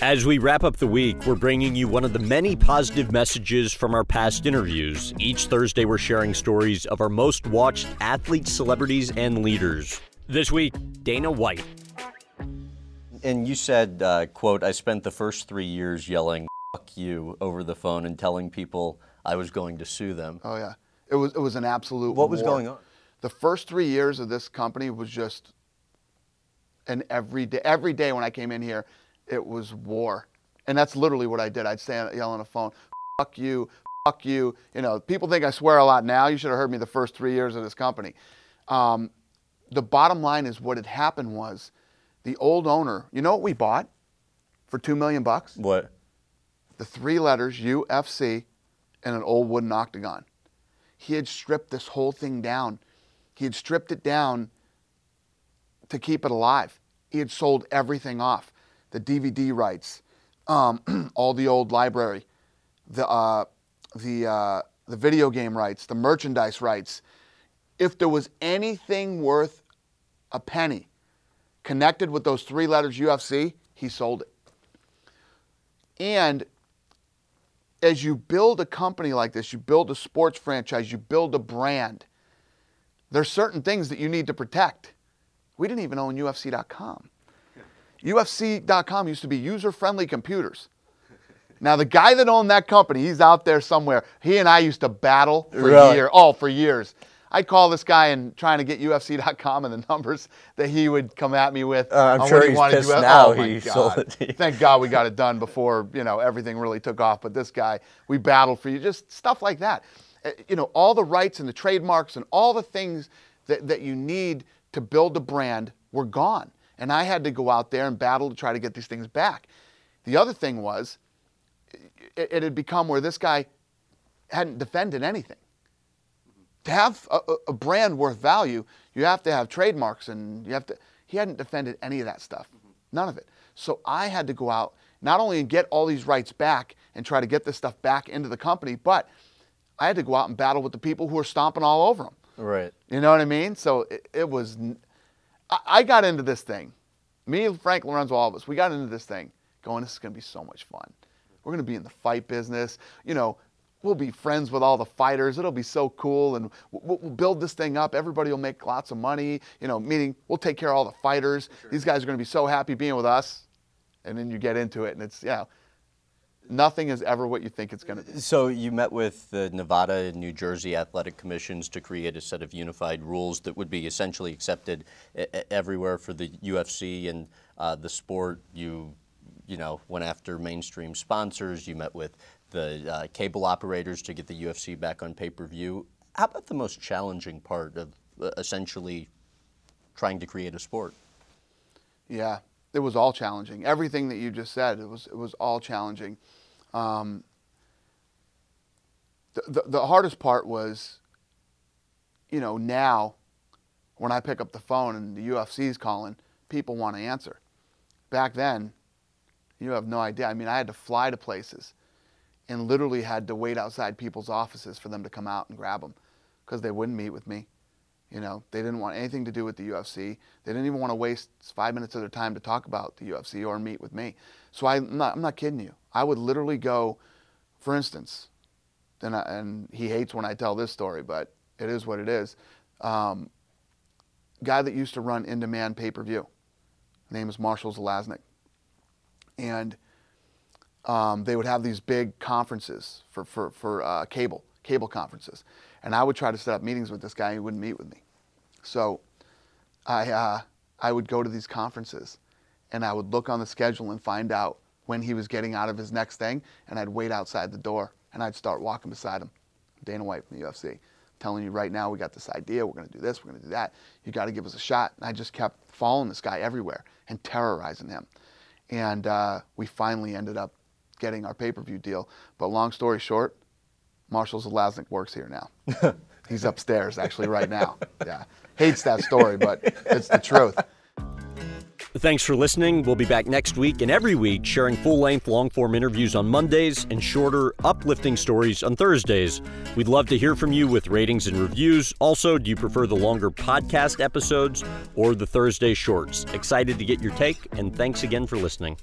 As we wrap up the week, we're bringing you one of the many positive messages from our past interviews. Each Thursday, we're sharing stories of our most watched athletes, celebrities, and leaders. This week, Dana White. And you said, uh, quote, I spent the first three years yelling, fuck you, over the phone and telling people I was going to sue them. Oh, yeah. It was, it was an absolute What was war. going on? The first three years of this company was just and every day, every day when I came in here, it was war. And that's literally what I did. I'd stand yell on the phone, fuck you, fuck you. You know, people think I swear a lot now. You should have heard me the first three years of this company. Um, the bottom line is what had happened was the old owner, you know what we bought for two million bucks? What? The three letters UFC and an old wooden octagon. He had stripped this whole thing down. He had stripped it down to keep it alive. He had sold everything off the DVD rights, um, all the old library, the, uh, the, uh, the video game rights, the merchandise rights. If there was anything worth a penny connected with those three letters UFC, he sold it. And as you build a company like this, you build a sports franchise, you build a brand, there's certain things that you need to protect. We didn't even own UFC.com. UFC.com used to be user friendly computers. Now, the guy that owned that company, he's out there somewhere. He and I used to battle for Really? years. Oh, for years. I'd call this guy and trying to get UFC.com and the numbers that he would come at me with. Uh, I'm sure he he's wanted pissed do. now Oh, he God. sold it. Thank God we got it done before you know everything really took off. But this guy, we battled for you, just stuff like that. Uh, You know, all the rights and the trademarks and all the things that, that you need to build a brand were gone. And I had to go out there and battle to try to get these things back. The other thing was, it, it had become where this guy hadn't defended anything. To have a, a- brand worth value, you have to have trademarks and you have to. He hadn't defended any of that stuff, none of it. So I had to go out not only and get all these rights back and try to get this stuff back into the company, but I had to go out and battle with the people who were stomping all over him. Right. You know what I mean? So it, it was. I, I got into this thing. Me, and Frank Lorenzo, all of us, we got into this thing going, this is going to be so much fun. We're going to be in the fight business. You know, we'll be friends with all the fighters. It'll be so cool. And we'll, we'll build this thing up. Everybody will make lots of money. You know, meaning we'll take care of all the fighters. These guys are going to be so happy being with us. And then you get into it, and it's, you know, nothing is ever what you think it's going to be. So you met with the Nevada and New Jersey athletic commissions to create a set of unified rules that would be essentially accepted everywhere for the UFC and uh, the sport. You, you know, went after mainstream sponsors. You met with the uh, cable operators to get the UFC back on pay-per-view. How about the most challenging part of uh, essentially trying to create a sport? Yeah, it was all challenging. Everything that you just said, it was it was all challenging. Um, the, the the hardest part was, you know, now when I pick up the phone and the UFC's calling, people want to answer. Back then, you have no idea. I mean, I had to fly to places and literally had to wait outside people's offices for them to come out and grab them because they wouldn't meet with me. You know, they didn't want anything to do with the UFC. They didn't even want to waste five minutes of their time to talk about the UFC or meet with me. So I'm, not, I'm not kidding you. I would literally go, for instance, and, I, and he hates when I tell this story, but it is what it is. Um, guy that used to run In Demand pay per view. Name is Marshall Zelaznik. And um, they would have these big conferences for, for, for uh, cable, cable conferences. And I would try to set up meetings with this guy, and he wouldn't meet with me. So I, uh, I would go to these conferences and I would look on the schedule and find out when he was getting out of his next thing, and I'd wait outside the door and I'd start walking beside him. Dana White from the UFC, telling you right now, we got this idea, we're to do this, we're to do that. You got to give us a shot. And I just kept following this guy everywhere and terrorizing him. And uh, we finally ended up getting our pay per view deal. But long story short, Marshall Zelaznik works here now. He's upstairs actually right now. Yeah. Hates that story, but it's the truth. Thanks for listening. We'll be back next week and every week sharing full length, long form interviews on Mondays and shorter, uplifting stories on Thursdays. We'd love to hear from you with ratings and reviews. Also, do you prefer the longer podcast episodes or the Thursday shorts? Excited to get your take, and thanks again for listening.